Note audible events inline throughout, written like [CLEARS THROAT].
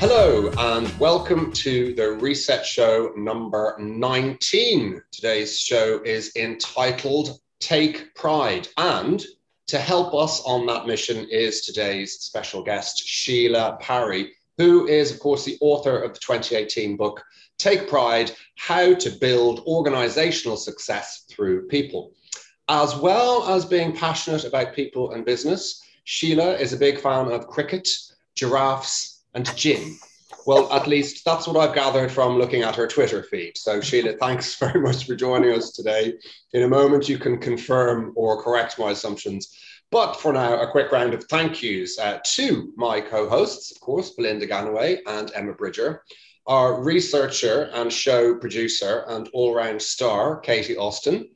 Hello, and welcome to the Reset Show number 19. Today's show is entitled Take Pride. And to help us on that mission is today's special guest, Sheila Parry, who is, of course, the author of the 2018 book, Take Pride How to Build Organizational Success Through People. As well as being passionate about people and business, Sheila is a big fan of cricket, giraffes, and gin. Well, at least that's what I've gathered from looking at her Twitter feed. So, Sheila, thanks [LAUGHS] very much for joining us today. In a moment, you can confirm or correct my assumptions. But for now, a quick round of thank yous uh, to my co hosts, of course, Belinda Gannaway and Emma Bridger, our researcher and show producer and all round star, Katie Austin,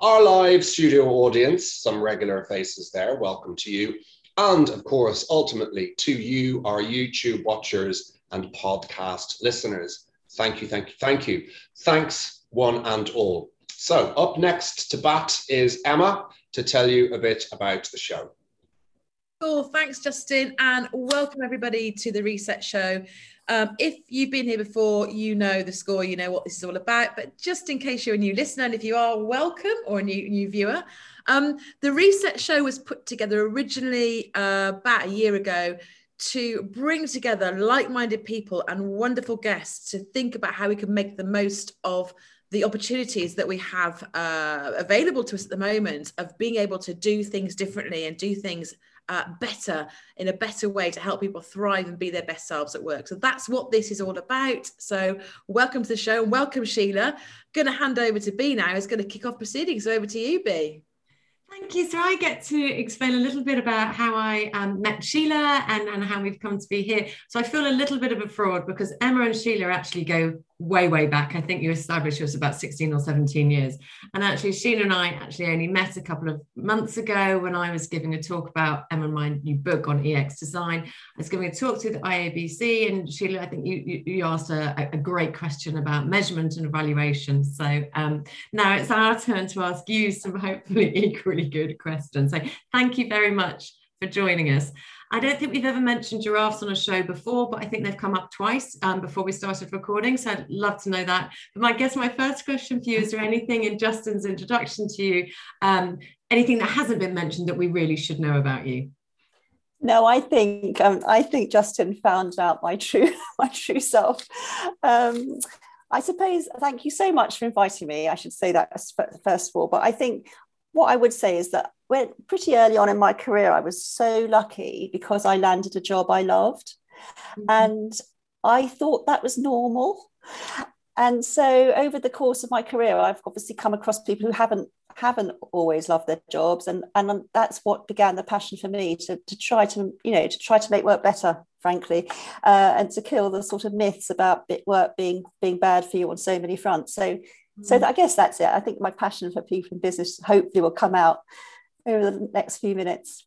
our live studio audience, some regular faces there, welcome to you. And of course, ultimately to you, our YouTube watchers and podcast listeners. Thank you, thank you, thank you. Thanks, one and all. So, up next to bat is Emma to tell you a bit about the show. Cool. Thanks, Justin, and welcome everybody to the Reset Show. Um, if you've been here before, you know the score, you know what this is all about. But just in case you're a new listener, and if you are, welcome, or a new new viewer. Um, the Reset Show was put together originally uh, about a year ago to bring together like-minded people and wonderful guests to think about how we can make the most of the opportunities that we have uh, available to us at the moment of being able to do things differently and do things uh, better in a better way to help people thrive and be their best selves at work. So that's what this is all about. So welcome to the show and welcome Sheila. Going to hand over to B now. Is going to kick off proceedings. Over to you, B. Thank you. So I get to explain a little bit about how I um, met Sheila and, and how we've come to be here. So I feel a little bit of a fraud because Emma and Sheila actually go way, way back. I think you established was about 16 or 17 years. And actually, Sheila and I actually only met a couple of months ago when I was giving a talk about Emma and my new book on EX design. I was giving a talk to the IABC, and Sheila, I think you, you, you asked a, a, great question about measurement and evaluation. So um, now it's our turn to ask you some hopefully [LAUGHS] equally good questions. So thank you very much for joining us. I don't think we've ever mentioned giraffes on a show before, but I think they've come up twice um, before we started recording. So I'd love to know that. But I guess my first question for you is there anything in Justin's introduction to you, um, anything that hasn't been mentioned that we really should know about you? No, I think um, I think Justin found out my true [LAUGHS] my true self. Um, I suppose. Thank you so much for inviting me. I should say that first of all. But I think what I would say is that when pretty early on in my career, I was so lucky because I landed a job I loved. Mm-hmm. And I thought that was normal. And so over the course of my career, I've obviously come across people who haven't haven't always loved their jobs. And, and that's what began the passion for me to, to try to, you know, to try to make work better, frankly, uh, and to kill the sort of myths about bit work being being bad for you on so many fronts. So so mm. I guess that's it. I think my passion for people in business hopefully will come out over the next few minutes.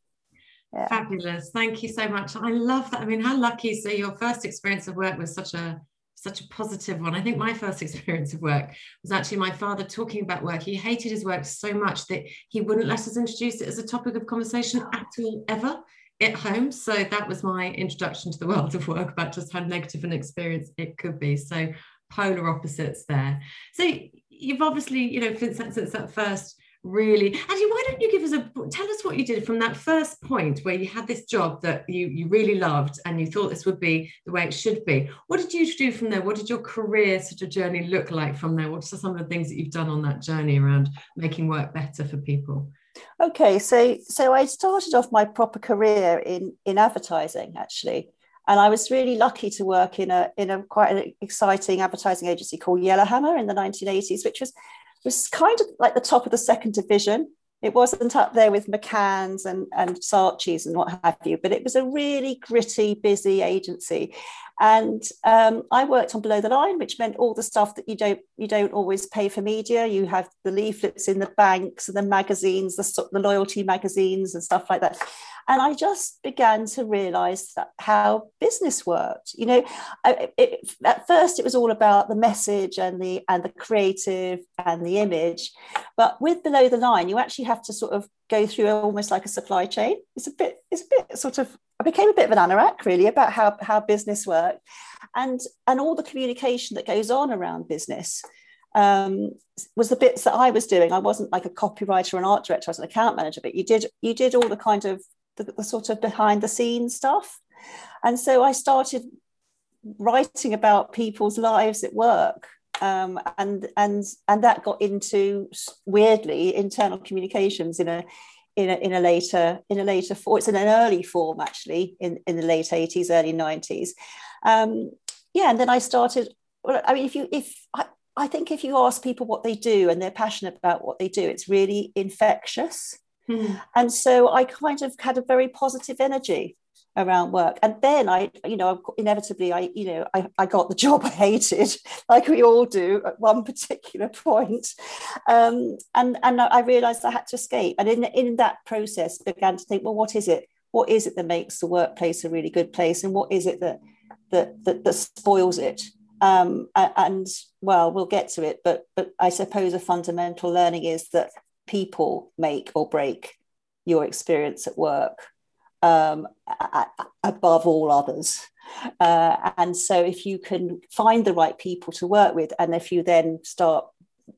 Yeah. Fabulous. Thank you so much. I love that. I mean, how lucky. So your first experience of work was such a such a positive one. I think my first [LAUGHS] experience of work was actually my father talking about work. He hated his work so much that he wouldn't let us introduce it as a topic of conversation at all ever at home. So that was my introduction to the world of work about just how negative an experience it could be. So polar opposites there. So you've obviously, you know, since, since that first really actually why don't you give us a tell us what you did from that first point where you had this job that you you really loved and you thought this would be the way it should be. What did you do from there? What did your career sort of journey look like from there? What are some of the things that you've done on that journey around making work better for people? Okay so so i started off my proper career in in advertising actually and I was really lucky to work in a in a quite an exciting advertising agency called Yellowhammer in the 1980s, which was was kind of like the top of the second division. It wasn't up there with McCann's and, and Saatchi's and what have you, but it was a really gritty, busy agency. And um, I worked on below the line, which meant all the stuff that you don't you don't always pay for media. You have the leaflets in the banks and the magazines, the, the loyalty magazines and stuff like that and I just began to realize how business worked. You know, it, at first it was all about the message and the and the creative and the image, but with below the line, you actually have to sort of go through almost like a supply chain. It's a bit it's a bit sort of I became a bit of an anorak really about how, how business worked and, and all the communication that goes on around business um, was the bits that I was doing. I wasn't like a copywriter or an art director, I was an account manager, but you did, you did all the kind of the, the sort of behind the scenes stuff. And so I started writing about people's lives at work um, and and and that got into weirdly internal communications in a in a, in a later in a later form. It's in an early form actually in, in the late 80s, early 90s. Um, yeah, and then I started. Well, I mean, if you if I, I think if you ask people what they do and they're passionate about what they do, it's really infectious. Hmm. And so I kind of had a very positive energy around work. And then i you know inevitably i you know I, I got the [LAUGHS] job i hated like we all do at one particular point. Um, and and i realized i had to escape. And in in that process began to think well what is it? What is it that makes the workplace a really good place? And what is it that that that, that spoils it? Um, and well we'll get to it. But but i suppose a fundamental learning is that people make or break your experience at work um, above all others. Uh, and so, if you can find the right people to work with, and if you then start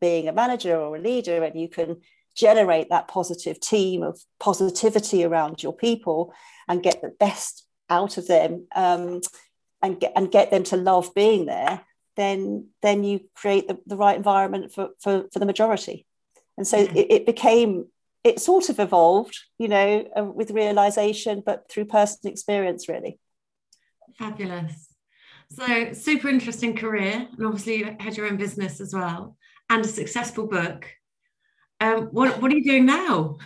being a manager or a leader, and you can generate that positive team of positivity around your people and get the best out of them um, and, get, and get them to love being there, then, then you create the, the right environment for, for, for the majority. And so it, it became it sort of evolved, you know, uh, with realization, but through personal experience, really. Fabulous. So, super interesting career, and obviously you had your own business as well, and a successful book. Um, what What are you doing now?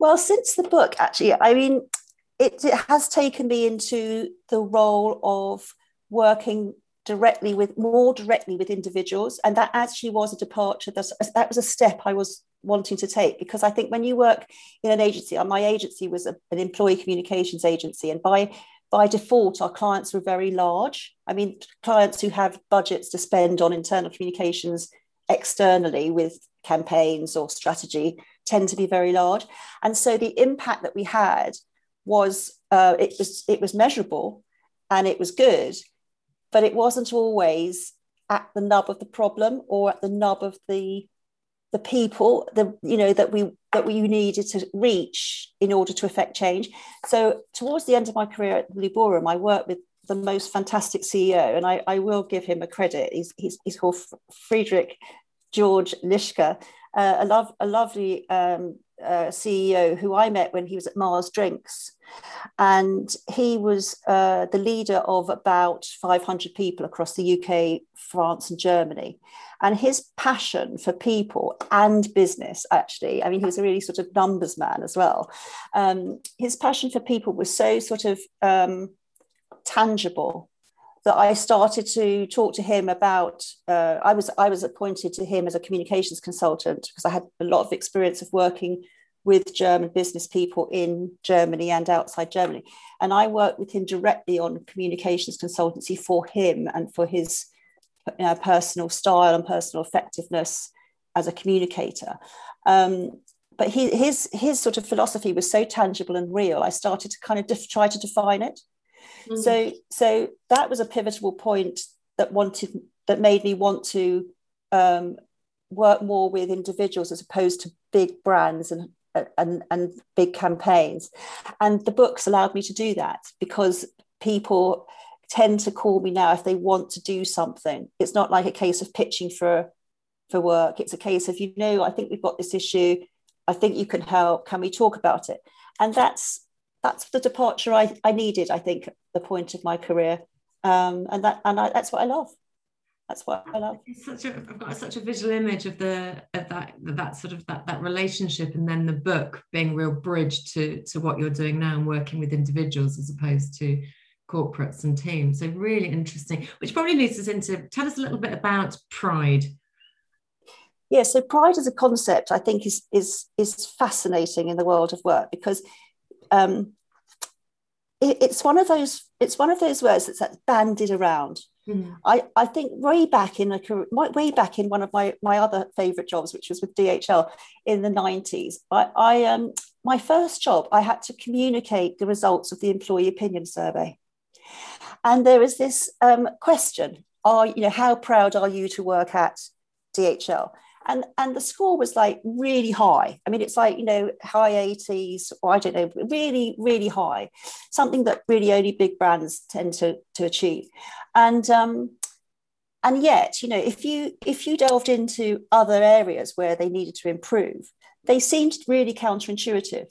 Well, since the book, actually, I mean, it, it has taken me into the role of working directly with more directly with individuals and that actually was a departure that, that was a step i was wanting to take because I think when you work in an agency, uh, my agency was a, an employee communications agency, and by by default, our clients were very large. I mean, clients who have budgets to spend on internal communications externally with campaigns or strategy tend to be very large, and so the impact that we had was uh, it was it was measurable, and it was good, but it wasn't always at the nub of the problem or at the nub of the the people the you know that we that we needed to reach in order to affect change. So towards the end of my career at Ballroom i worked with the most fantastic ceo and i, I will give him a credit. He's, he's, he's called friedrich george lischka uh, a, love, a lovely um, uh, CEO who I met when he was at Mars Drinks. And he was uh, the leader of about 500 people across the UK, France, and Germany. And his passion for people and business, actually, I mean, he was a really sort of numbers man as well. Um, his passion for people was so sort of um, tangible that I started to talk to him about. Uh, I was I was appointed to him as a communications consultant because I had a lot of experience of working with German business people in Germany and outside Germany, and I worked with him directly on communications consultancy for him and for his you know, personal style and personal effectiveness as a communicator. Um, but he, his his sort of philosophy was so tangible and real. I started to kind of def- try to define it. Mm. So so that was a pivotal point that wanted that made me want to um, work more with individuals as opposed to big brands and and and big campaigns. And the books allowed me to do that because people tend to call me now if they want to do something. It's not like a case of pitching for for work. It's a case of you know I think we've got this issue. I think you can help. Can we talk about it? And that's that's the departure I, I needed, I think, at the point of my career. Um, and that and I, that's what I love. That's what I love. It's such a, I've got such a visual image of the of that that sort of that that relationship, and then the book being a real bridge to to what you're doing now and working with individuals as opposed to corporates and teams. So really interesting, which probably leads us into tell us a little bit about pride. Yeah, so pride as a concept, I think, is is is fascinating in the world of work because um, it, it's one of those it's one of those words that's, that's bandied around. Mm. I, I think way back in a way back in one of my, my other favorite jobs, which was with DHL in the 90s, I, I um my first job, I had to communicate the results of the employee opinion survey. And there was this um, question: Are you know how proud are you to work at DHL? And and the score was like really high. I mean, it's like you know high 80s, or I don't know, really really high, something that really only big brands tend to to achieve. And um, and yet, you know, if you if you delved into other areas where they needed to improve, they seemed really counterintuitive.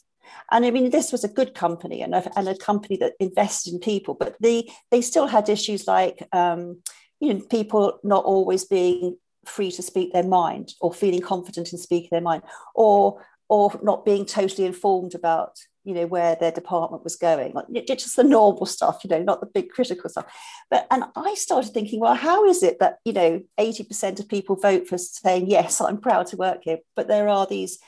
And I mean, this was a good company and a, and a company that invested in people, but they they still had issues like um, you know people not always being free to speak their mind or feeling confident in speaking their mind or or not being totally informed about you know where their department was going like just the normal stuff you know not the big critical stuff. But and i started thinking well how is it that you know 80% of people vote for saying yes i'm proud to work here but there are these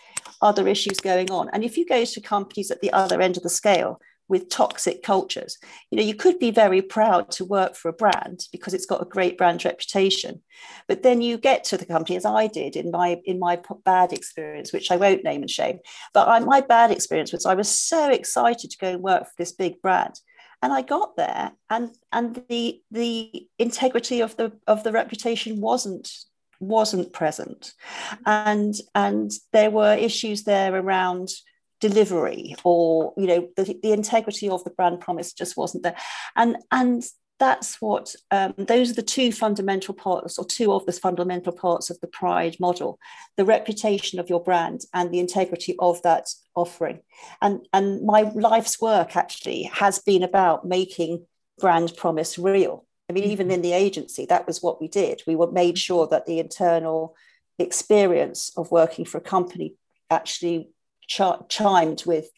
other issues going on? And if you go to companies at the other end of the scale with toxic cultures. You know, you could be very proud to work for a brand because it's got a great brand reputation, but then you get to the company, as I did in my in my bad experience, which I won't name and shame. But I, my bad experience was I was so excited to go and work for this big brand, and I got there, and and the the integrity of the of the reputation wasn't wasn't present and and there were issues there around delivery or you know the, the integrity of the brand promise just wasn't there. And and that's what um, those are the two fundamental parts or two of the fundamental parts of the pride model the reputation of your brand and the integrity of that offering. And and my life's work actually has been about making brand promise real. I mean even mm-hmm. in the agency that was what we did. We were made sure that the internal experience of working for a company actually ch- chimed with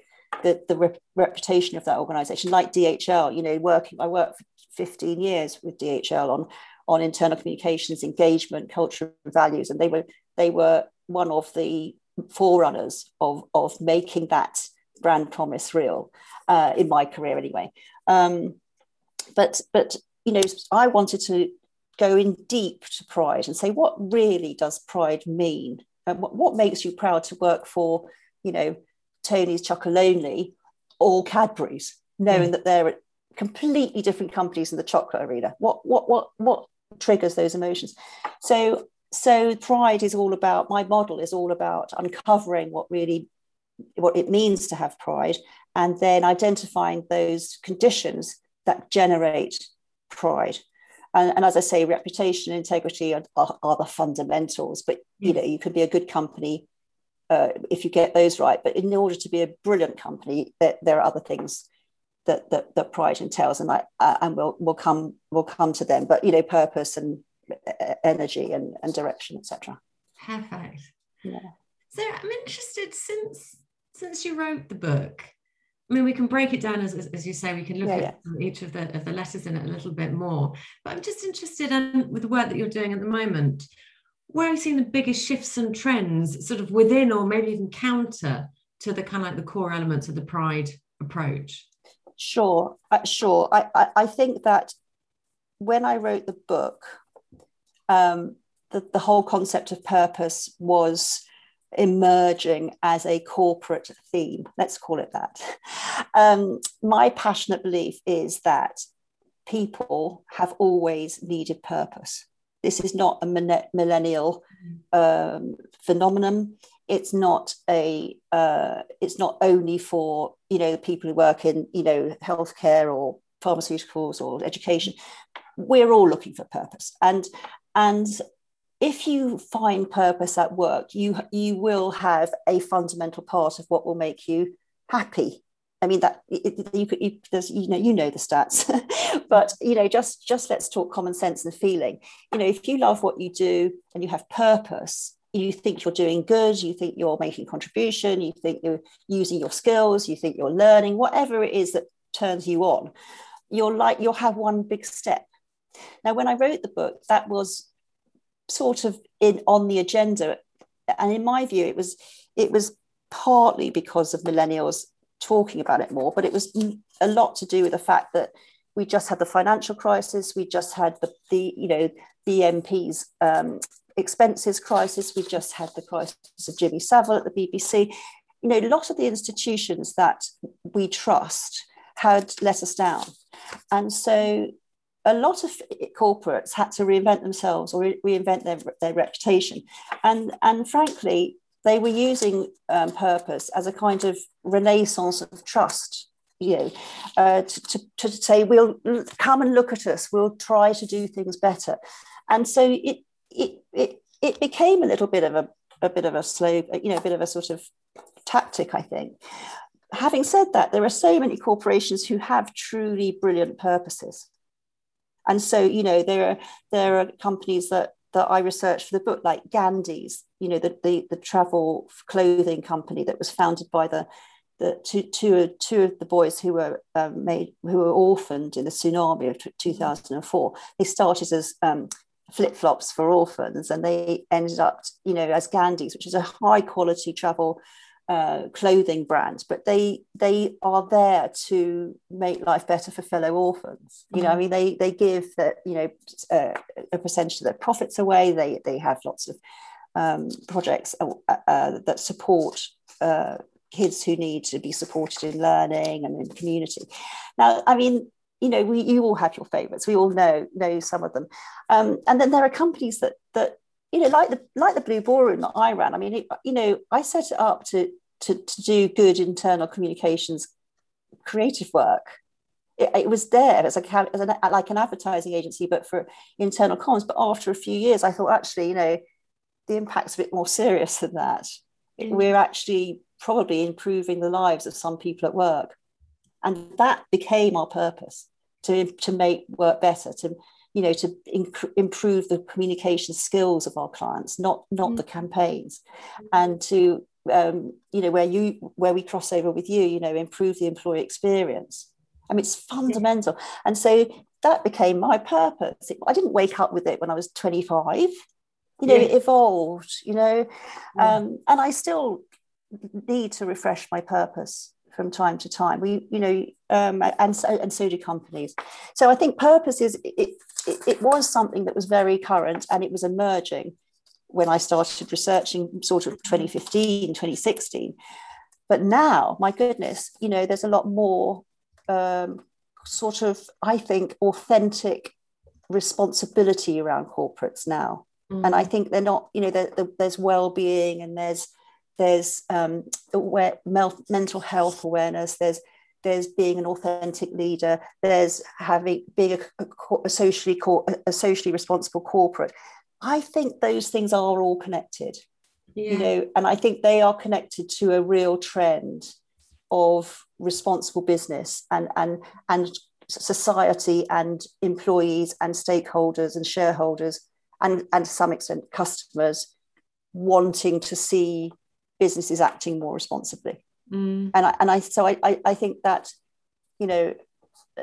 the, the rep- reputation of that organization, like DHL, you know, working, I worked for 15 years with DHL on, on internal communications, engagement, culture, and values. And they were, they were one of the forerunners of, of making that brand promise real uh, in my career anyway. Um, but, but, you know, I wanted to go in deep to pride and say, what really does pride mean? And what, what makes you proud to work for you know, Tony's Chocolonely or Cadbury's, knowing mm. that they're completely different companies in the chocolate arena. What what what what triggers those emotions? So so pride is all about my model is all about uncovering what really what it means to have pride and then identifying those conditions that generate pride and, and as i say reputation and integrity are, are, are, the fundamentals but you know you could be a good company uh, if you get those right. But in order to be a brilliant company, there, there are other things that, that, that pride entails, and I and we'll we'll come we'll come to them. But you know, purpose and uh, energy and, and direction, etc. Perfect. Yeah. So I'm interested since since you wrote the book. I mean, we can break it down as, as you say. We can look yeah, at yeah. each of the of the letters in it a little bit more. But I'm just interested in with the work that you're doing at the moment where are you seeing the biggest shifts and trends sort of within or maybe even counter to the kind of like the core elements of the pride approach? Sure uh, sure. I, I, I think that when i wrote the book um, the, the whole concept of purpose was emerging as a corporate theme let's call it that. [LAUGHS] Um, my passionate belief is that people have always needed purpose this is not a millennial um, phenomenon. It's not a. Uh, it's not only for you know people who work in you know healthcare or pharmaceuticals or education. We're all looking for purpose, and and if you find purpose at work, you you will have a fundamental part of what will make you happy I mean that it, you could you, there's you know you know the stats, [LAUGHS] but you know just just let's talk common sense and feeling. You know if you love what you do and you have purpose, you think you're doing good, you think you're making contribution, you think you're using your skills, you think you're learning, whatever it is that turns you on, you're like you'll have one big step. Now, when I wrote the book, that was sort of in on the agenda, and in my view, it was it was partly because of millennials talking about it more, but it was a lot to do with the fact that we just had the financial crisis, we just had the, the you know MP's um, expenses crisis, we just had the crisis of Jimmy Savile at the BBC. you know, a lot of the institutions that we trust had let us down. And so a lot of corporates had to reinvent themselves or reinvent their, their reputation. And, and frankly, they were using um, purpose as a kind of renaissance of trust you know, uh, to, to, to, say, we'll come and look at us, we'll try to do things better. And so it, it, it, it became a little bit of a, a bit of a slow, you know, a bit of a sort of tactic, I think. Having said that, there are so many corporations who have truly brilliant purposes. And so, you know, there are there are companies that that I researched for the book, like Gandys, you know, the, the, the travel clothing company that was founded by the the two, two, two of the boys who were um, made who were orphaned in the tsunami of 2004 they started as um, flip-flops for orphans and they ended up you know as gandys which is a high quality travel uh, clothing brands, but they they are there to make life better for fellow orphans you mm-hmm. know i mm-hmm. mean they they give that you know uh, a percentage of their profits away they they have lots of um, projects uh, uh that support uh, kids who need to be supported in learning and in community. Now, I mean, you know, we you all have your favourites. We all know know some of them, um, and then there are companies that that you know, like the like the Blue Ballroom that I ran. I mean, it, you know, I set it up to to to do good internal communications, creative work. It, it was there as, a, as an, like an advertising agency, but for internal comms. But after a few years, I thought actually, you know, the impact's a bit more serious than that. Mm. We're actually probably improving the lives of some people at work. And that became our purpose to, to make work better, to you know, to inc- improve the communication skills of our clients, not not mm. the campaigns, and to um, you know where you where we cross over with you, you know, improve the employee experience. I mean, it's fundamental, and so that became my purpose. It, I didn't wake up with it when I was twenty five. You know, yeah. it evolved. You know, yeah. um, and I still need to refresh my purpose from time to time. We, you know, um, and so and so do companies. So I think purpose is it, it, it was something that was very current and it was emerging when I started researching sort of 2015, 2016. But now, my goodness, you know, there's a lot more um, sort of, I think, authentic responsibility around corporates now. Mm. And I think they're not, you know, there's well-being and there's there's um, aware, mental health awareness, there's there's being an authentic leader, there's having being a, a socially a socially responsible corporate. I think those things are all connected, yeah. you know, and I think they are connected to a real trend of responsible business and and and society and employees and stakeholders and shareholders and and to some extent customers wanting to see businesses acting more responsibly. Mm. And I, and I so I, I, I think that you know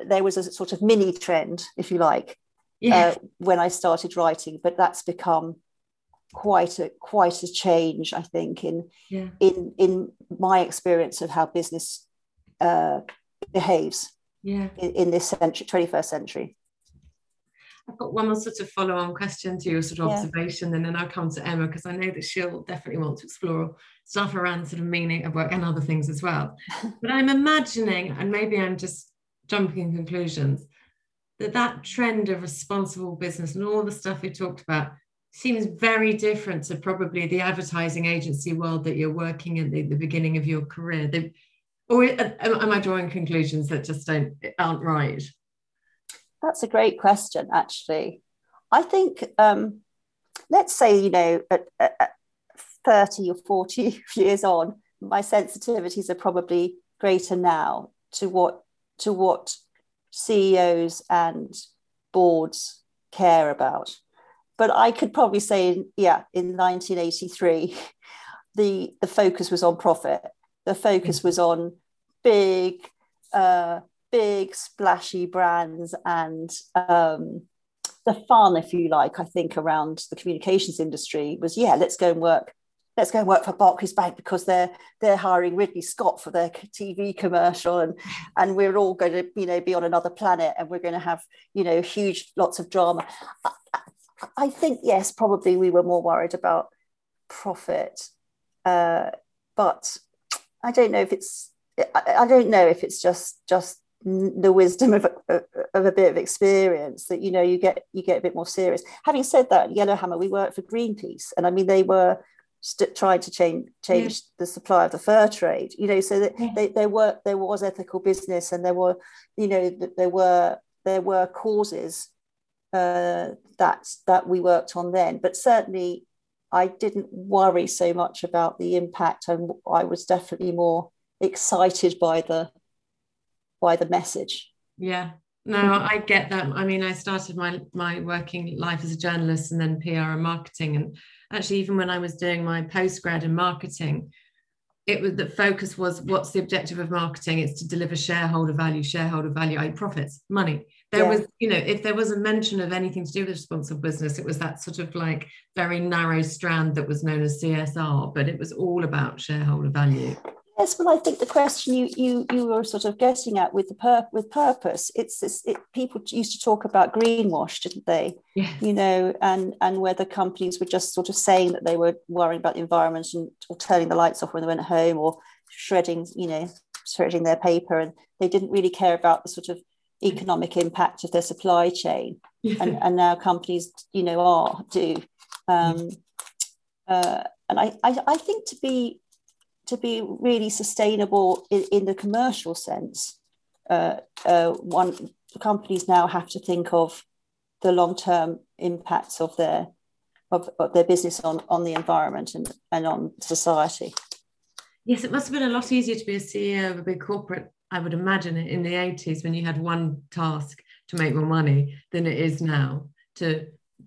there was a sort of mini trend, if you like, yeah. uh, when I started writing, but that's become quite a quite a change, I think, in yeah. in in my experience of how business uh, behaves yeah. in, in this century, 21st century. I've got one more sort of follow on question to your sort of yeah. observation, and then I'll come to Emma because I know that she'll definitely want to explore stuff around sort of meaning of work and other things as well. [LAUGHS] but I'm imagining, and maybe I'm just jumping conclusions, that that trend of responsible business and all the stuff we talked about seems very different to probably the advertising agency world that you're working in the, the beginning of your career. Or am I drawing conclusions that just don't aren't right? That's a great question, actually. I think, um, let's say, you know, at, at 30 or 40 [LAUGHS] years on, my sensitivities are probably greater now to what to what CEOs and boards care about. But I could probably say, yeah, in 1983, [LAUGHS] the, the focus was on profit. The focus was on big uh, big splashy brands and um, the fun, if you like, I think around the communications industry was yeah, let's go and work. Let's go and work for Barclays Bank because they're they're hiring Ridley Scott for their TV commercial, and and we're all going to you know be on another planet, and we're going to have you know huge lots of drama. I, I think yes, probably we were more worried about profit, uh, but I don't know if it's I, I don't know if it's just just the wisdom of, of a bit of experience that you know you get you get a bit more serious having said that yellowhammer we worked for greenpeace and i mean they were st- trying to change change yeah. the supply of the fur trade you know so that yeah. they, there were there was ethical business and there were you know there were there were causes uh, that that we worked on then but certainly i didn't worry so much about the impact and i was definitely more excited by the by the message. Yeah. No, I get that. I mean, I started my my working life as a journalist and then PR and marketing. And actually, even when I was doing my postgrad in marketing, it was the focus was what's the objective of marketing? It's to deliver shareholder value, shareholder value, I profits, money. There yeah. was, you know, if there was a mention of anything to do with responsible business, it was that sort of like very narrow strand that was known as CSR, but it was all about shareholder value. Yes, well, I think the question you you you were sort of getting at with the pur- with purpose, it's this. It, people used to talk about greenwash, didn't they? Yes. You know, and and whether companies were just sort of saying that they were worrying about the environment and or turning the lights off when they went home, or shredding, you know, shredding their paper, and they didn't really care about the sort of economic impact of their supply chain. and and now companies, you know, are do. Um, uh, and I, I I think to be to be really sustainable in, in the commercial sense, uh, uh, one companies now have to think of the long-term impacts of their of, of, their business on, on the environment and, and on society. Yes, it must have been a lot easier to be a CEO of a big corporate, I would imagine, in the 80s when you had one task to make more money than it is now to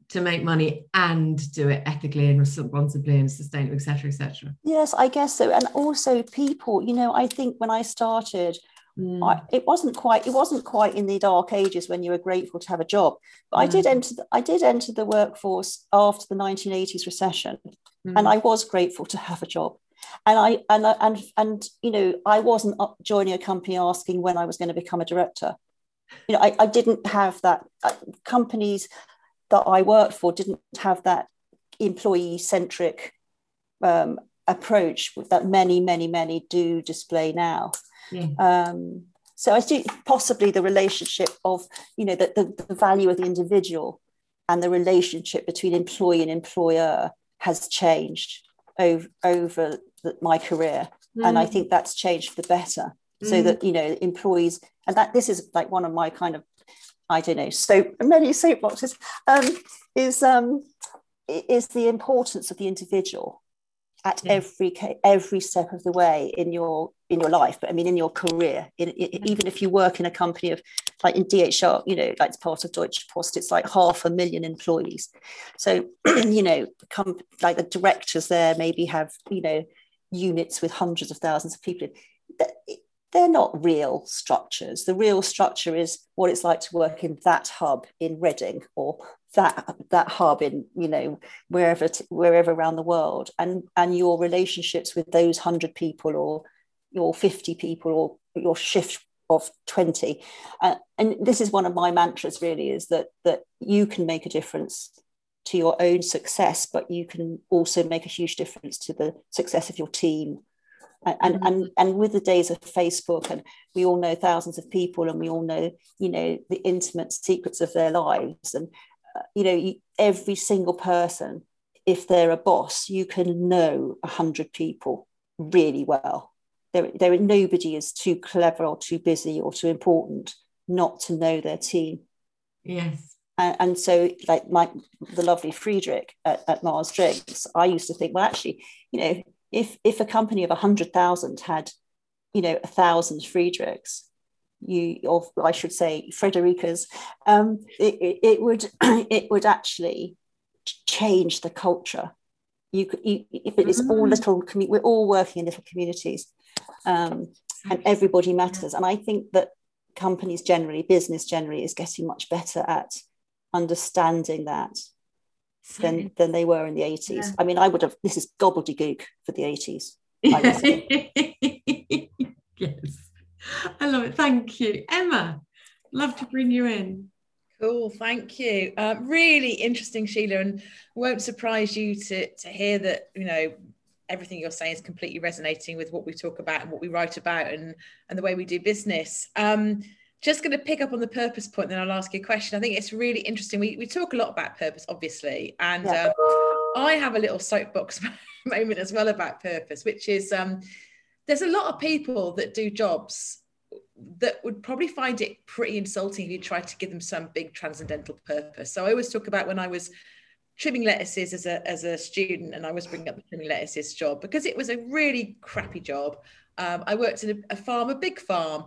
to make money and do it ethically and responsibly and sustainably, etc., etc. Yes, I guess so. And also people, you know, I think when I started, mm. I, it wasn't quite it wasn't quite in the dark ages when you were grateful to have a job. But mm. I did mm. enter the, I did enter the workforce after the 1980s recession, mm. and I was grateful to have a job. And I and and and you know I wasn't joining a company asking when I was going to become a director you know, I, I didn't have that. Uh, companies that I worked for didn't have that employee centric um, approach that many, many, many do display now. Yeah. Um, so I think possibly the relationship of, you know, the, the, the value of the individual and the relationship between employee and employer has changed over, over the, my career. Mm. And I mm. think that's changed for the better. So mm. that, you know, employees, and that this is like one of my kind of I don't know, soap, many soapboxes, um, is um, is the importance of the individual at yeah. every every step of the way in your in your life but i mean in your career in, in, even if you work in a company of like in DHL you know like it's part of deutsche post it's like half a million employees so [CLEARS THROAT] you know come like the directors there maybe have you know units with hundreds of thousands of people they're not real structures. The real structure is what it's like to work in that hub in Reading or that that hub in you know wherever wherever around the world, and and your relationships with those hundred people or your fifty people or your shift of 20 uh, and this is one of my mantras really is that that you can make a difference to your own success but you can also make a huge difference to the success of your team and, mm-hmm. and and with the days of facebook and we all know thousands of people and we all know you know the intimate secrets of their lives and uh, you know every single person if they're a boss you can know a hundred people really well. There, there nobody is too clever or too busy or too important not to know their team. Yes. And, and so like my the lovely friedrich at, at mars drinks i used to think well actually you know if if a company of 100,000 had, you know, a thousand Friedrichs, you or I should say Frederica's, um, it, it, would [CLEARS THROAT] it would actually change the culture. You could you, if it is all mm. little we're all working in little communities, um, and everybody matters. And I think that companies generally, business generally, is getting much better at understanding that than than they were in the 80s. Yeah. I mean, I would have this is gobbledygook for the 80s. [LAUGHS] yes. I love it. Thank you. Emma, love to bring you in. Cool, thank you. Uh, really interesting, Sheila, and won't surprise you to to hear that you know everything you're saying is completely resonating with what we talk about and what we write about and and the way we do business. Um, just going to pick up on the purpose point, then I'll ask you a question. I think it's really interesting. We, we talk a lot about purpose, obviously, and yeah. um, I have a little soapbox [LAUGHS] moment as well about purpose, which is um, there's a lot of people that do jobs that would probably find it pretty insulting if you tried to give them some big transcendental purpose. So I always talk about when I was trimming lettuces as a as a student, and I was bringing up the trimming lettuces job because it was a really crappy job. Um, I worked in a, a farm, a big farm.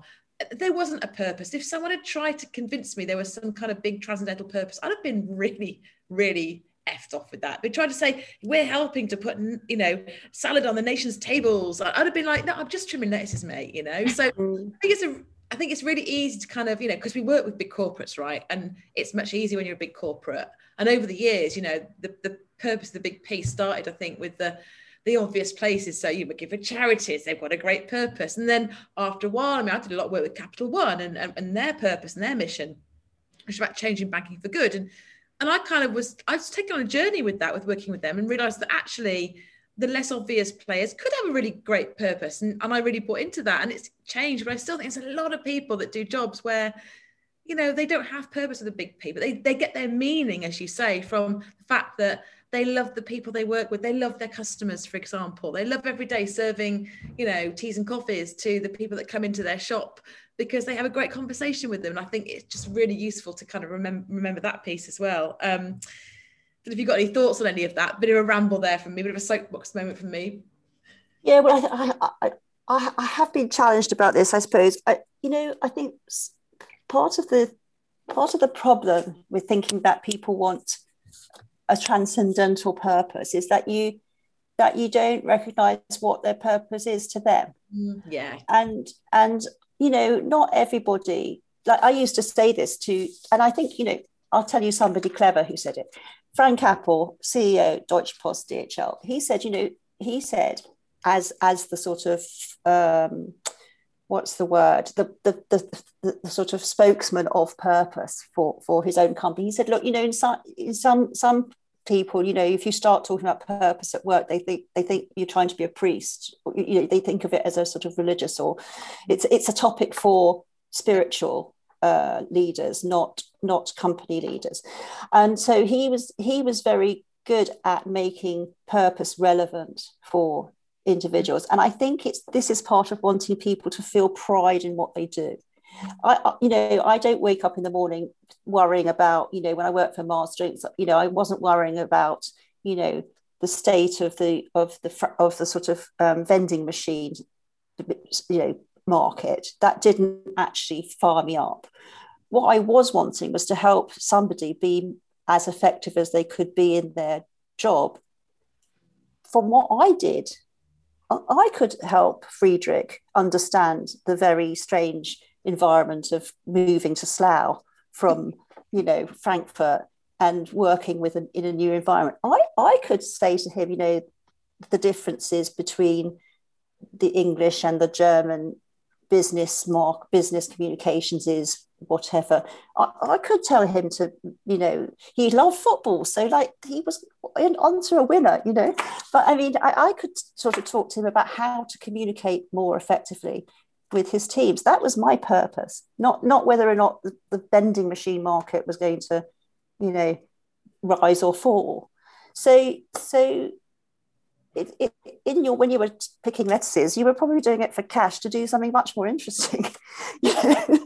There wasn't a purpose. If someone had tried to convince me there was some kind of big transcendental purpose, I'd have been really, really effed off with that. They tried to say we're helping to put, you know, salad on the nation's tables. I'd have been like, no, I'm just trimming lettuces, mate. You know. So [LAUGHS] mm. I think it's a, I think it's really easy to kind of, you know, because we work with big corporates, right? And it's much easier when you're a big corporate. And over the years, you know, the the purpose of the big piece started, I think, with the the obvious places. So you would give for charities, they've got a great purpose. And then after a while, I mean, I did a lot of work with Capital One and, and, and their purpose and their mission, which is about changing banking for good. And and I kind of was I was taken on a journey with that with working with them and realized that actually the less obvious players could have a really great purpose and, and I really bought into that and it's changed but I still think there's a lot of people that do jobs where you know they don't have purpose with the big P but they, they get their meaning as you say from the fact that they love the people they work with they love their customers for example they love every day serving you know teas and coffees to the people that come into their shop because they have a great conversation with them. And I think it's just really useful to kind of remember remember that piece as well. Um, but if you've got any thoughts on any of that, bit of a ramble there from me, bit of a soapbox moment from me. Yeah, well, I, I, I, I have been challenged about this, I suppose. I, you know, I think part of the part of the problem with thinking that people want a transcendental purpose? Is that you that you don't recognize what their purpose is to them? Mm, yeah. And and you know, not everybody, like I used to say this to, and I think, you know, I'll tell you somebody clever who said it. Frank Appel CEO Deutsche Post DHL, he said, you know, he said, as as the sort of um, what's the word the, the the, the the sort of spokesman of purpose for for his own company. He said look you know in some in some some people you know if you start talking about purpose at work they think they think you're trying to be a priest. You know they think of it as a sort of religious or it's it's a topic for spiritual uh, leaders not not company leaders. And so he was he was very good at making purpose relevant for individuals and i think it's this is part of wanting people to feel pride in what they do I, you know, I don't wake up in the morning worrying about, you know, when I work for Mars Drinks, you know, I wasn't worrying about, you know, the state of the of the of the sort of um, vending machine, you know, market. That didn't actually fire me up. What I was wanting was to help somebody be as effective as they could be in their job. From what I did, I could help Friedrich understand the very strange environment of moving to Slough from, you know, Frankfurt and working with an, in a new environment. I, I could say to him, you know, the differences between the English and the German business mark business communications is whatever. I, I could tell him to, you know, he loved football. So like he was in, onto a winner, you know. But I mean, I, I could sort of talk to him about how to communicate more effectively with his teams. That was my purpose, not not whether or not the, the vending machine market was going to, you know, rise or fall. So so it, it, in your when you were picking lettuces, you were probably doing it for cash to do something much more interesting, [LAUGHS] you know?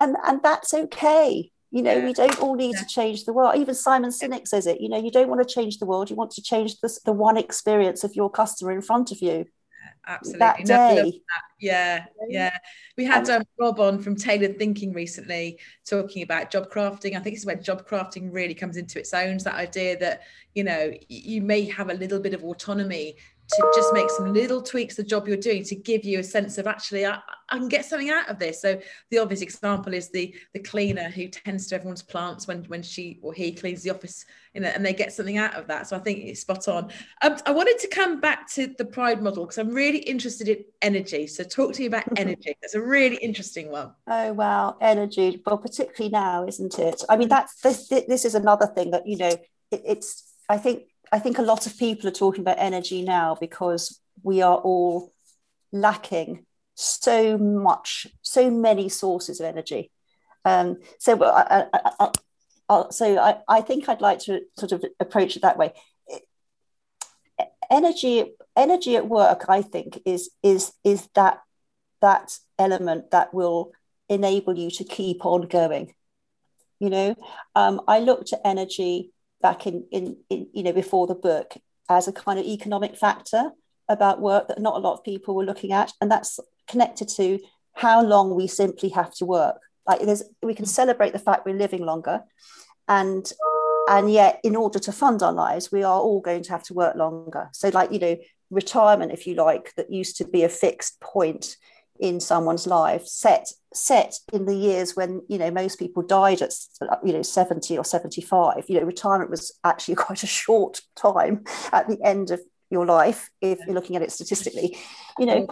and and that's okay. You know, we don't all need to change the world. Even Simon Sinek says it. You know, you don't want to change the world. You want to change the, the one experience of your customer in front of you absolutely. That day. That. Yeah, yeah. We had um, Rob on from Tailored Thinking recently talking about job crafting. I think this is where job crafting really comes into its own. It's that idea that, you know, you may have a little bit of autonomy to just make some little tweaks the job you're doing to give you a sense of actually I, I, can get something out of this. So the obvious example is the the cleaner who tends to everyone's plants when when she or he cleans the office, you know, and they get something out of that. So I think it's spot on. Um, I wanted to come back to the pride model because I'm really interested in energy. So talk to me about [LAUGHS] energy. That's a really interesting one. Oh wow, energy. Well, particularly now, isn't it? I mean, that's this. This is another thing that you know. It, it's I think I think a lot of people are talking about energy now because we are all lacking so much, so many sources of energy. Um, so, I, I, I, so I, I think I'd like to sort of approach it that way. Energy, energy at work, I think, is is is that that element that will enable you to keep on going. You know, um, I looked at energy back in, in, in, you know, before the book as a kind of economic factor about work that not a lot of people were looking at. And that's connected to how long we simply have to work. Like there's, we can celebrate the fact we're living longer. And and yet in order to fund our lives we are all going to have to work longer so like you know retirement if you like that used to be a fixed point in someone's life set set in the years when you know most people died at you know 70 or 75 you know retirement was actually [LAUGHS] quite a short time at the end of your life if you're looking at it statistically. You know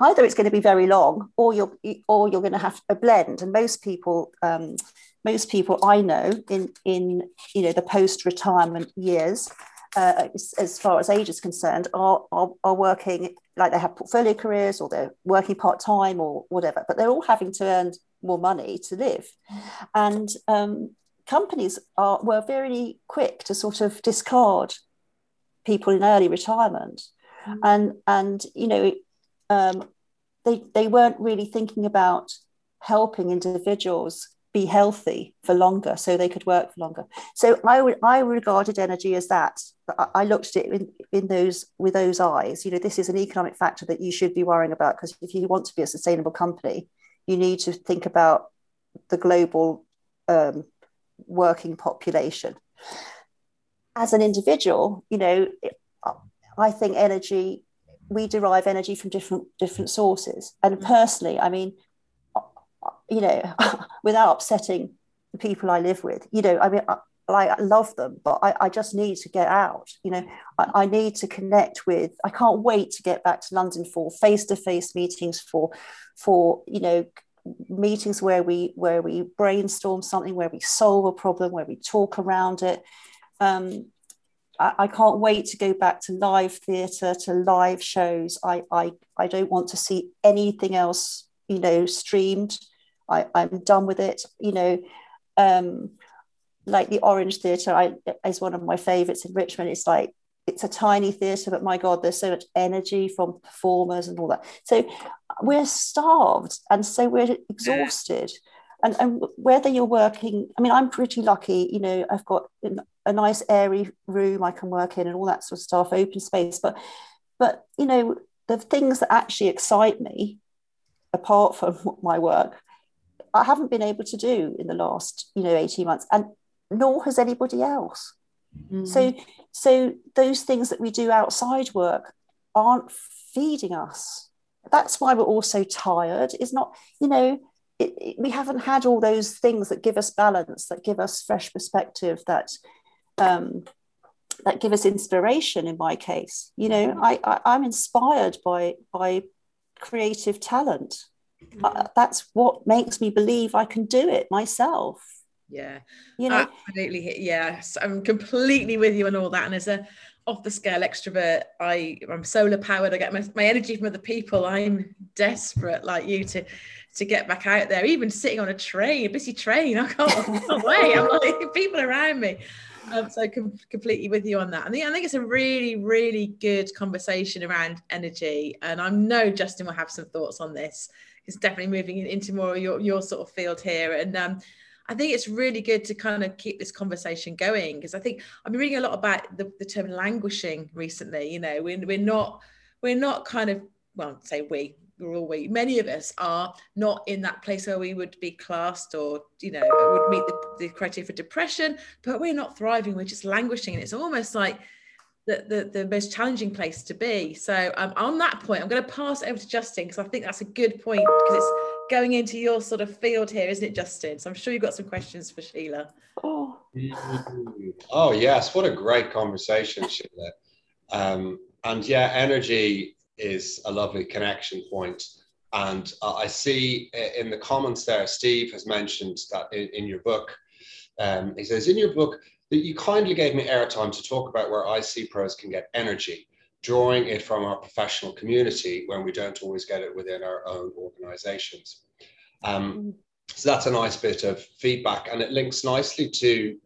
either it's going to be very long or you're or you're going to have a blend. And most people um, most people i know in in you know the post retirement years uh, as, as, far as age is concerned, are, are, are working like they have portfolio careers or they're working part time or whatever, but they're all having to earn more money to live. And um, companies are were very quick to sort of discard people in early retirement, mm. and and you know um, they they weren't really thinking about helping individuals be healthy for longer so they could work for longer. So i would i regarded energy as that i looked at it in, in those with those eyes. You know this is an economic factor that you should be worrying about because if you want to be a sustainable company you need to think about the global um, working population. As an individual you know i think energy we derive energy from different different sources. And personally i mean you know, [LAUGHS] without upsetting the people I live with. You know, I mean, I, I love them, but I, I, just need to get out. You know, I, I, need to connect with. I can't wait to get back to London for face-to-face meetings, for, for you know, meetings where we where we brainstorm something, where we solve a problem, where we talk around it. Um, I, I can't wait to go back to live theatre, to live shows. I, I I don't want to see anything else, you know, streamed. I, I'm done with it. You know, um, like the Orange Theatre I, is one of my favourites in Richmond. It's like it's a tiny theatre, but my God, there's so much energy from performers and all that. So we're starved, and so we're exhausted. And, and whether you're working, I mean, I'm pretty lucky. You know, I've got a nice airy room I can work in, and all that sort of stuff, open space. But, but you know, the things that actually excite me, apart from [LAUGHS] my work, I haven't been able to do in the last, you know, 18 months, and nor has anybody else. Mm. So, so those things that we do outside work aren't feeding us. That's why we're all so tired. It's not, you know, it, it, we haven't had all those things that give us balance, that give us fresh perspective, that um, that give us inspiration. In my case, you know, I, I I'm inspired by by creative talent uh, that's what makes me believe I can do it myself. Yeah, you know, absolutely. Yes, I'm completely with you on all that. And as a off the scale extrovert, I I'm solar powered. I get my, my energy from other people. I'm desperate, like you, to to get back out there. Even sitting on a train, a busy train, I can't, I can't [LAUGHS] wait. I'm like [LAUGHS] people around me. Um, so com- completely with you on that. I think I think it's a really, really good conversation around energy, and I know Justin will have some thoughts on this is definitely moving into more your, your sort of field here. And um, I think it's really good to kind of keep this conversation going because I think I've been reading a lot about the, the term languishing recently. You know, we're, we're not we're not kind of well, say we we're all we many of us are not in that place where we would be classed or you know would meet the, the criteria for depression, but we're not thriving. We're just languishing, and it's almost like the, the, the most challenging place to be. So um, on that point, I'm going to pass over to Justin because I think that's a good point because it's going into your sort of field here, isn't it, Justin? So I'm sure you've got some questions for Sheila. Oh, oh yes, what a great conversation, Sheila. Um, and yeah, energy is a lovely connection point. And uh, I see in the comments there, Steve has mentioned that in, in your book, um, he says, in your book, that you kindly gave me airtime to talk about where IC pros can get energy, drawing it from our professional community when we don't always get it within our own organizations. Um, mm. so that's a nice bit of feedback, and it links nicely to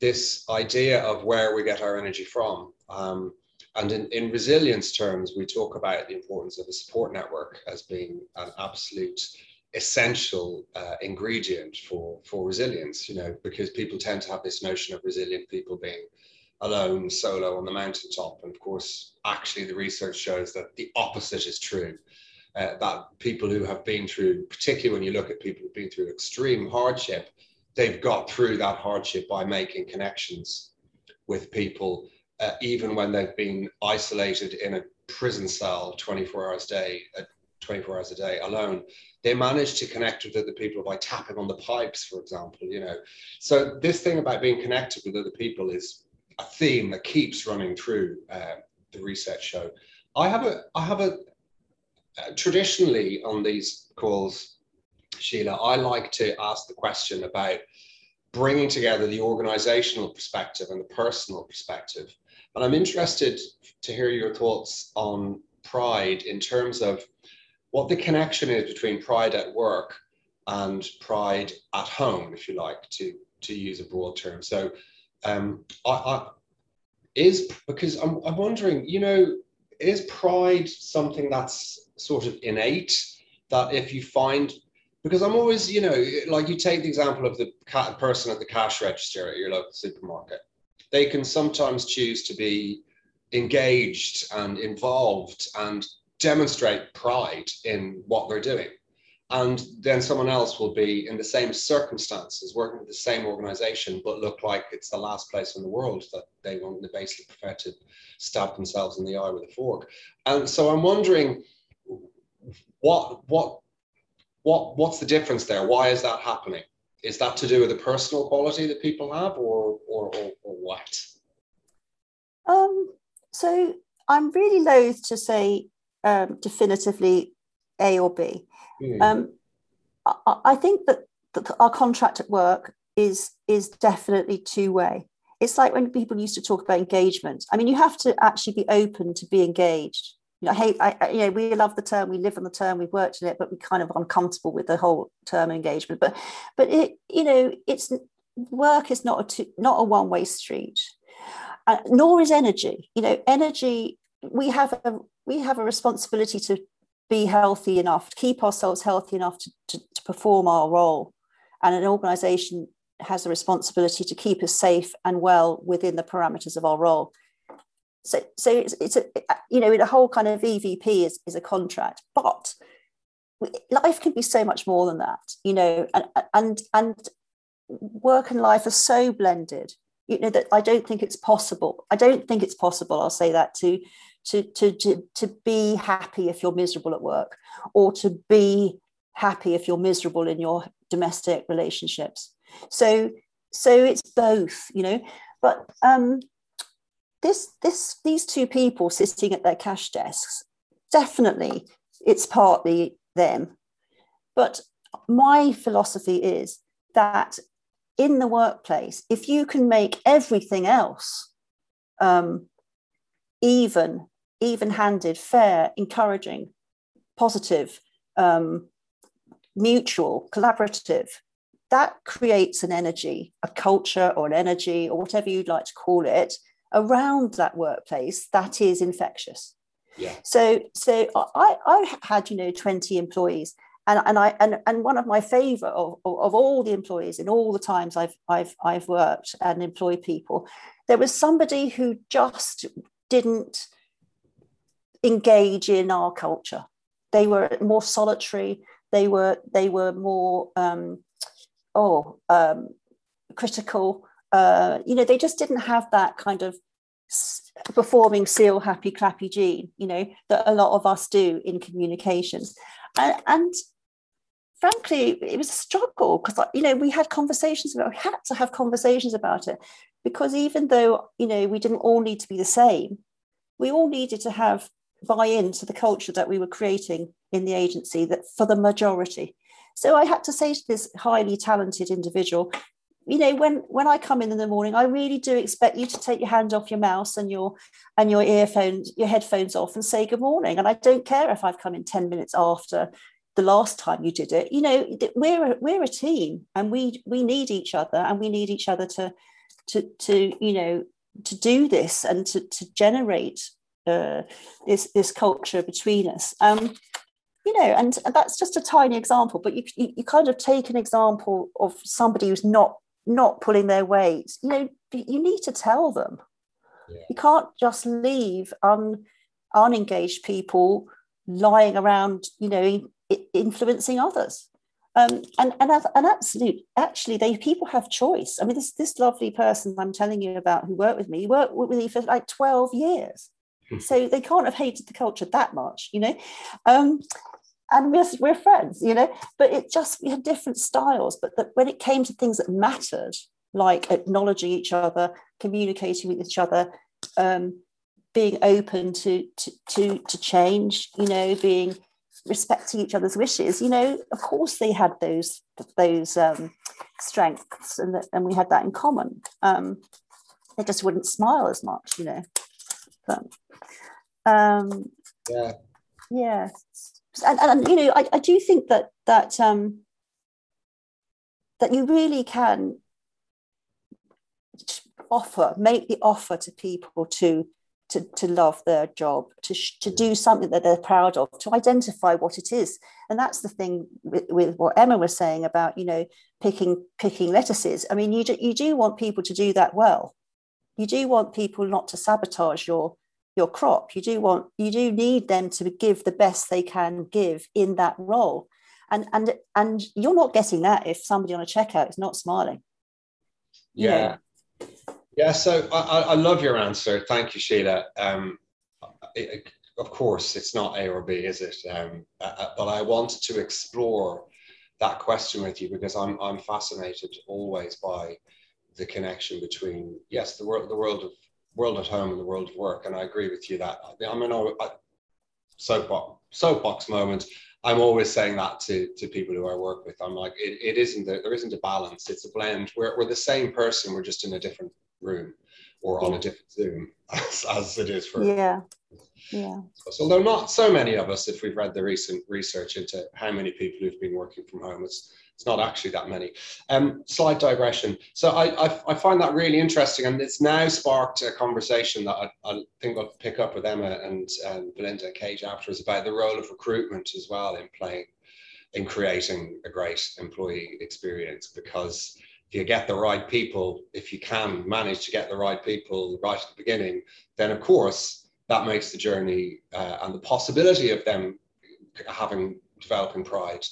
this idea of where we get our energy from. Um, and in, in resilience terms, we talk about the importance of a support network as being an absolute essential uh, ingredient for for resilience you know because people tend to have this notion of resilient people being alone solo on the mountaintop. And of course actually the research shows that the opposite is true uh, that people who have been through particularly when you look at people who've been through extreme hardship they've got through that hardship by making connections with people uh, even when they've been isolated in a prison cell 24 hours a day, 24 hours a day alone. They manage to connect with other people by tapping on the pipes, for example. You know, so this thing about being connected with other people is a theme that keeps running through uh, the Reset Show. I have a, I have a, uh, traditionally on these calls, Sheila, I like to ask the question about bringing together the organizational perspective and the personal perspective. And I'm interested to hear your thoughts on pride in terms of what the connection is between pride at work and pride at home, if you like, to, to use a broad term. So um, I, I, is because I'm, I'm wondering, you know, is pride something that's sort of innate that if you find because I'm always, you know, like you take the example of the person at the cash register at your local supermarket. They can sometimes choose to be engaged and involved and demonstrate pride in what they're doing. And then someone else will be in the same circumstances, working with the same organization, but look like it's the last place in the world that they want to basically prefer to stab themselves in the eye with a fork. And so I'm wondering what what what what's the difference there? Why is that happening? Is that to do with the personal quality that people have, or or, or, or what? Um, so I'm really loath to say um, definitively A or B. Mm. Um, I, I, think that, that our contract at work is is definitely two way. It's like when people used to talk about engagement. I mean, you have to actually be open to be engaged you know, I hate, I, you know, we love the term, we live on the term, we've worked in it, but we're kind of uncomfortable with the whole term engagement. But, but it, you know, it's work is not a two, not a one way street, uh, nor is energy. You know, energy. We have a we have a responsibility to be healthy enough, to keep ourselves healthy enough to, to, to perform our role, and an organisation has a responsibility to keep us safe and well within the parameters of our role. So so it's, it's a you know the whole kind of evp is, is a contract but life can be so much more than that you know and and and work and life are so blended. You know that i don't think it's possible i don't think it's possible i'll say that to to to to, to be happy if you're miserable at work or to be happy if you're miserable in your domestic relationships. So so it's both you know but um this this these two people sitting at their cash desks definitely it's partly them. But my philosophy is that in the workplace if you can make everything else um, even even handed fair encouraging positive um, mutual collaborative that creates an energy a culture or an energy or whatever you'd like to call it around that workplace that is infectious. Yeah. So so I, I had, you know, 20 employees. And, and I and, and one of my favorite of, of, of all the employees in all the times I've I've I've worked and employed people, there was somebody who just didn't engage in our culture. They were more solitary. They were they were more um, oh um, critical. Uh, you know, they just didn't have that kind of performing seal happy clappy gene you know that a lot of us do in communications and, and frankly it was a struggle because you know we had conversations about we had to have conversations about it because even though you know we didn't all need to be the same we all needed to have buy into the culture that we were creating in the agency that for the majority. So i had to say to this highly talented individual you know when when i come in in the morning i really do expect you to take your hand off your mouse and your and your earphones your headphones off and say good morning. And i don't care if i've come in 10 minutes after the last time you did it. You know we're a, we're a team and we we need each other and we need each other to to to you know to do this and to to generate uh, this this culture between us. Um you know and, and that's just a tiny example but you, you, you kind of take an example of somebody who's not not pulling their weight. You know you need to tell them. Yeah. you can't just leave un, unengaged people lying around you know influencing others. Um, and and and absolute actually they people have choice. I mean this this lovely person i'm telling you about who worked with me worked with me for like 12 years. So they can't have hated the culture that much you know um, and we're, we're friends, you know, but it just, we had different styles. But that when it came to things that mattered, like acknowledging each other, communicating with each other, um, being open to, to, to, to change, you know, being respecting each other's wishes, you know, of course they had those, those um, strengths and, that and we had that in common. Um, they just wouldn't smile as much, you know. Um, yeah. Yeah. And, and you know I, I do think that that um that you really can offer make the offer to people to to, to love their job to, to do something that they're proud of to identify what it is. And that's the thing with, with what emma was saying about you know picking picking lettuces. I mean you do, you do want people to do that well you do want people not to sabotage your your crop. You do want you do need them to give the best they can give in that role. And and and you're not getting that if somebody on a checkout is not smiling. Yeah. yeah so I, I love your answer. Thank you sheila. Um, it, of course it's not a or b is it? Um, but i wanted to explore that question with you because i'm i'm fascinated always by the connection between yes the world the world of world at home and the world of work. And I agree with you that I'm in a soapbox, soapbox moment. I'm always saying that to, to people who I work with. I'm like, it, it isn't, a, there isn't a balance. It's a blend. We're, we're the same person. We're just in a different room or on a different Zoom [LAUGHS] as, as it is for. Yeah. Yeah. So, although not so many of us, if we've read the recent research into how many people who've been working from home, it's it's not actually that many. Um, slight digression. So I, I, I, find that really interesting, and it's now sparked a conversation that I, I think I'll pick up with Emma and um, Belinda Cage afterwards about the role of recruitment as well in playing, in creating a great employee experience. Because if you get the right people, if you can manage to get the right people right at the beginning, then of course that makes the journey uh, and the possibility of them having developing pride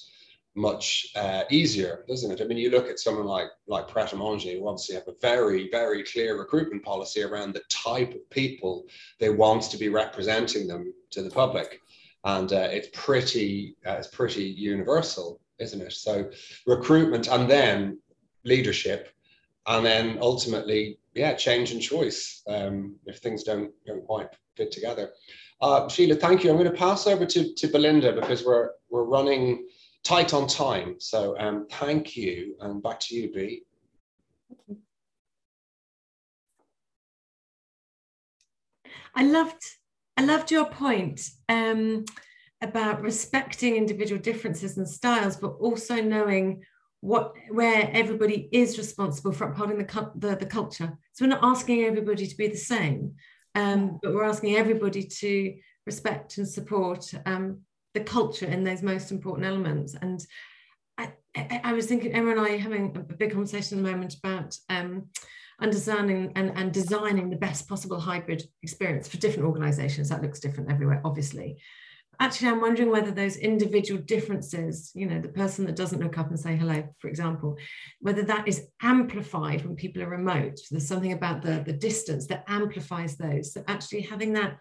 much uh, easier, doesn't it? I mean, you look at someone like like Pret a who obviously have a very very clear recruitment policy around the type of people they want to be representing them to the public, and uh, it's pretty uh, it's pretty universal, isn't it? So recruitment and then leadership, and then ultimately, yeah, change and choice um, if things don't don't quite fit together. Uh, Sheila, thank you. I'm going to pass over to to Belinda because we're we're running tight on time. So um, thank you, and back to you, B. I loved, I loved your point um, about respecting individual differences and styles, but also knowing what where everybody is responsible for upholding the, the, the culture. So we're not asking everybody to be the same, um, but we're asking everybody to respect and support um, the culture in those most important elements. And I, I, I was thinking, Emma and I having a big conversation at the moment about um, understanding and, and designing the best possible hybrid experience for different organizations. That looks different everywhere, obviously. Actually, I'm wondering whether those individual differences, you know, the person that doesn't look up and say hello, for example, whether that is amplified when people are remote. There's something about the, the distance that amplifies those. So actually having that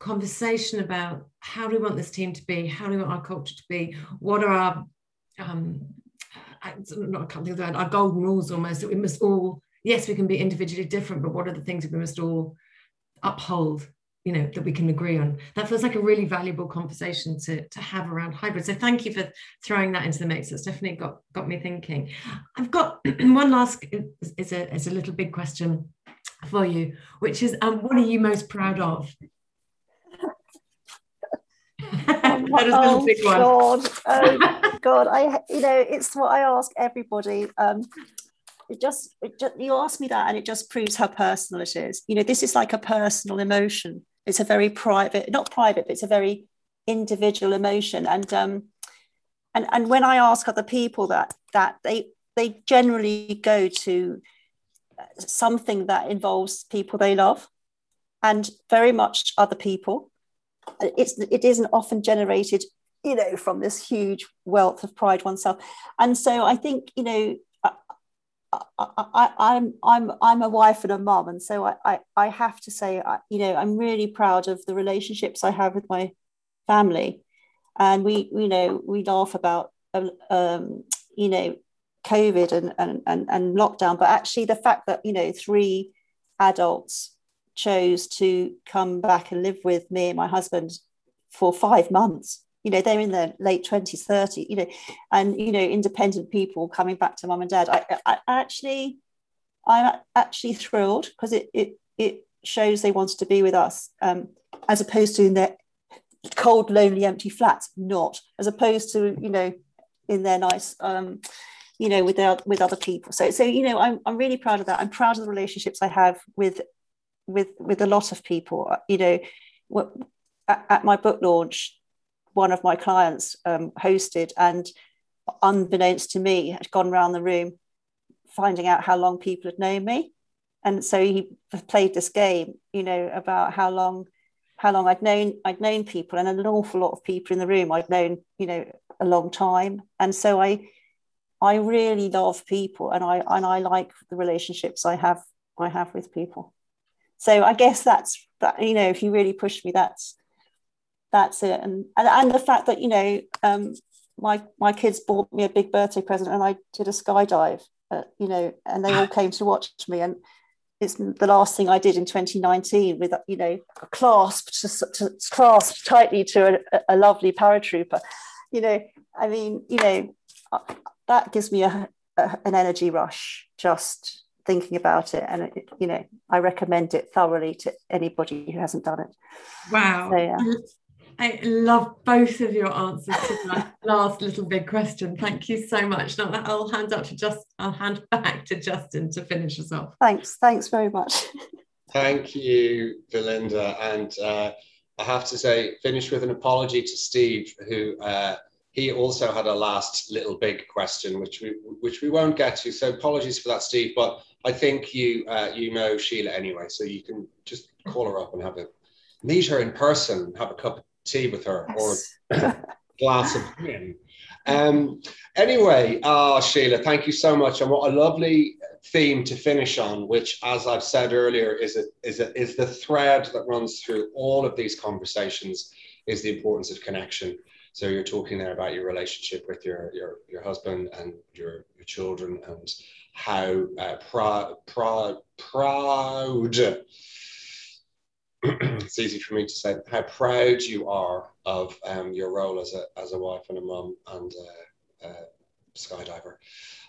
conversation about how do we want this team to be, how do we want our culture to be, what are our um, I, not, I can't think of that, our golden rules almost that we must all, yes, we can be individually different, but what are the things that we must all uphold you know that we can agree on? That feels like a really valuable conversation to, to have around hybrid. So thank you for throwing that into the mix. It's definitely got got me thinking. I've got [CLEARS THROAT] one last is a, is a little big question for you which is um, what are you most proud of [LAUGHS] oh, oh God. oh [LAUGHS] God, I you know it's what I ask everybody. Um, it just, it just you ask me that, and it just proves how personal it is. You know, this is like a personal emotion it's a very private, not private, but it's a very individual emotion. And um, and and when I ask other people that that they they generally go to something that involves people they love and very much other people. It's it isn't often generated, you know, from this huge wealth of pride oneself. And so I think, you know, I, I'm I'm I'm a wife and a mom, and so I I, I have to say, I, you know, I'm really proud of the relationships I have with my family, and we you know we laugh about um, you know COVID and, and and and lockdown, but actually the fact that you know three adults chose to come back and live with me and my husband for five months. You know they're in their late 20s 30 you know and you know independent people coming back to mum and dad. I, I actually i'm actually thrilled because it, it it shows they wanted to be with us um, as opposed to in their cold lonely empty flats. Not. As opposed to you know in their nice um, you know with their with other people. So so you know I'm, I'm really proud of that. I'm proud of the relationships i have with with with a lot of people. You know at, at my book launch one of my clients um, hosted and unbeknownst to me had gone around the room finding out how long people had known me. And so he played this game you know about how long how long I'd known I'd known people and an awful lot of people in the room I'd known you know a long time. And so I I really love people and I and I like the relationships I have I have with people so I guess that's that you know if you really push me that's that's it. And, and, and the fact that, you know, um, my, my kids bought me a big birthday present and I did a skydive, uh, you know, and they all [LAUGHS] came to watch me. And it's the last thing I did in 2019 with, you know, clasped, to, to, clasped tightly to a, a lovely paratrooper. You know, I mean, you know, uh, that gives me a, a, an energy rush just thinking about it and it, you know i recommend it thoroughly to anybody who hasn't done it wow so, yeah. I love both of your answers to that [LAUGHS] last little big question. Thank you so much. Now I'll hand up to just I'll hand [LAUGHS] back to Justin to finish us off. Thanks. Thanks very much. [LAUGHS] Thank you, Belinda. And uh, I have to say, finish with an apology to Steve, who uh, he also had a last little big question, which we which we won't get to. So apologies for that, Steve. But I think you uh, you know Sheila anyway, so you can just call her up and have a meet her in person, have a cup of tea with her yes. or glass of gin. Um, anyway, uh, Sheila, thank you so much. And what a lovely theme to finish on, which, as I've said earlier, is, a, is, a, is the thread that runs through all of these conversations is the importance of connection. So you're talking there about your relationship with your, your, your husband and your, your children and how uh, proud, proud, [CLEARS THROAT] proud it's easy for me to say how proud you are of um, your role as a, as a wife and a mum and a, a skydiver.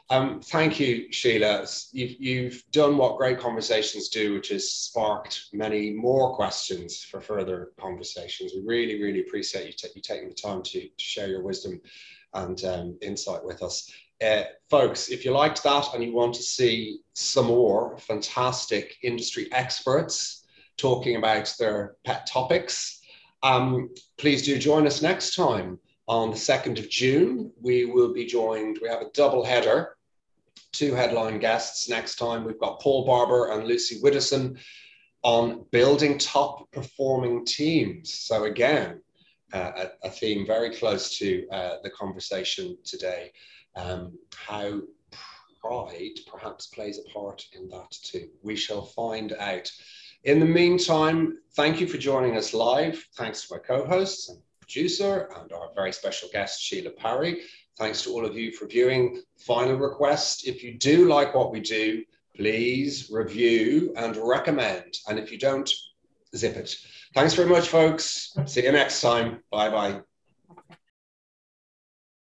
Um, thank you, Sheila. You've, you've done what great conversations do, which has sparked many more questions for further conversations. We really, really appreciate you, you taking the time to, to, share your wisdom and um, insight with us. Uh, folks, if you liked that and you want to see some more fantastic industry experts talking about their pet topics. Um, please do join us next time on the 2nd of June. We will be joined, we have a double header, two headline guests next time. We've got Paul Barber and Lucy Widdowson on building top performing teams. So, again, uh, a, a, theme very close to uh, the conversation today. Um, how pride perhaps plays a part in that too. We shall find out. In the meantime, thank you for joining us live. Thanks to my co-hosts and producer and our very special guest, Sheila Parry. Thanks to all of you for viewing. Final request, if you do like what we do, please review and recommend. And if you don't, zip it. Thanks very much, folks. See you next time. Bye bye.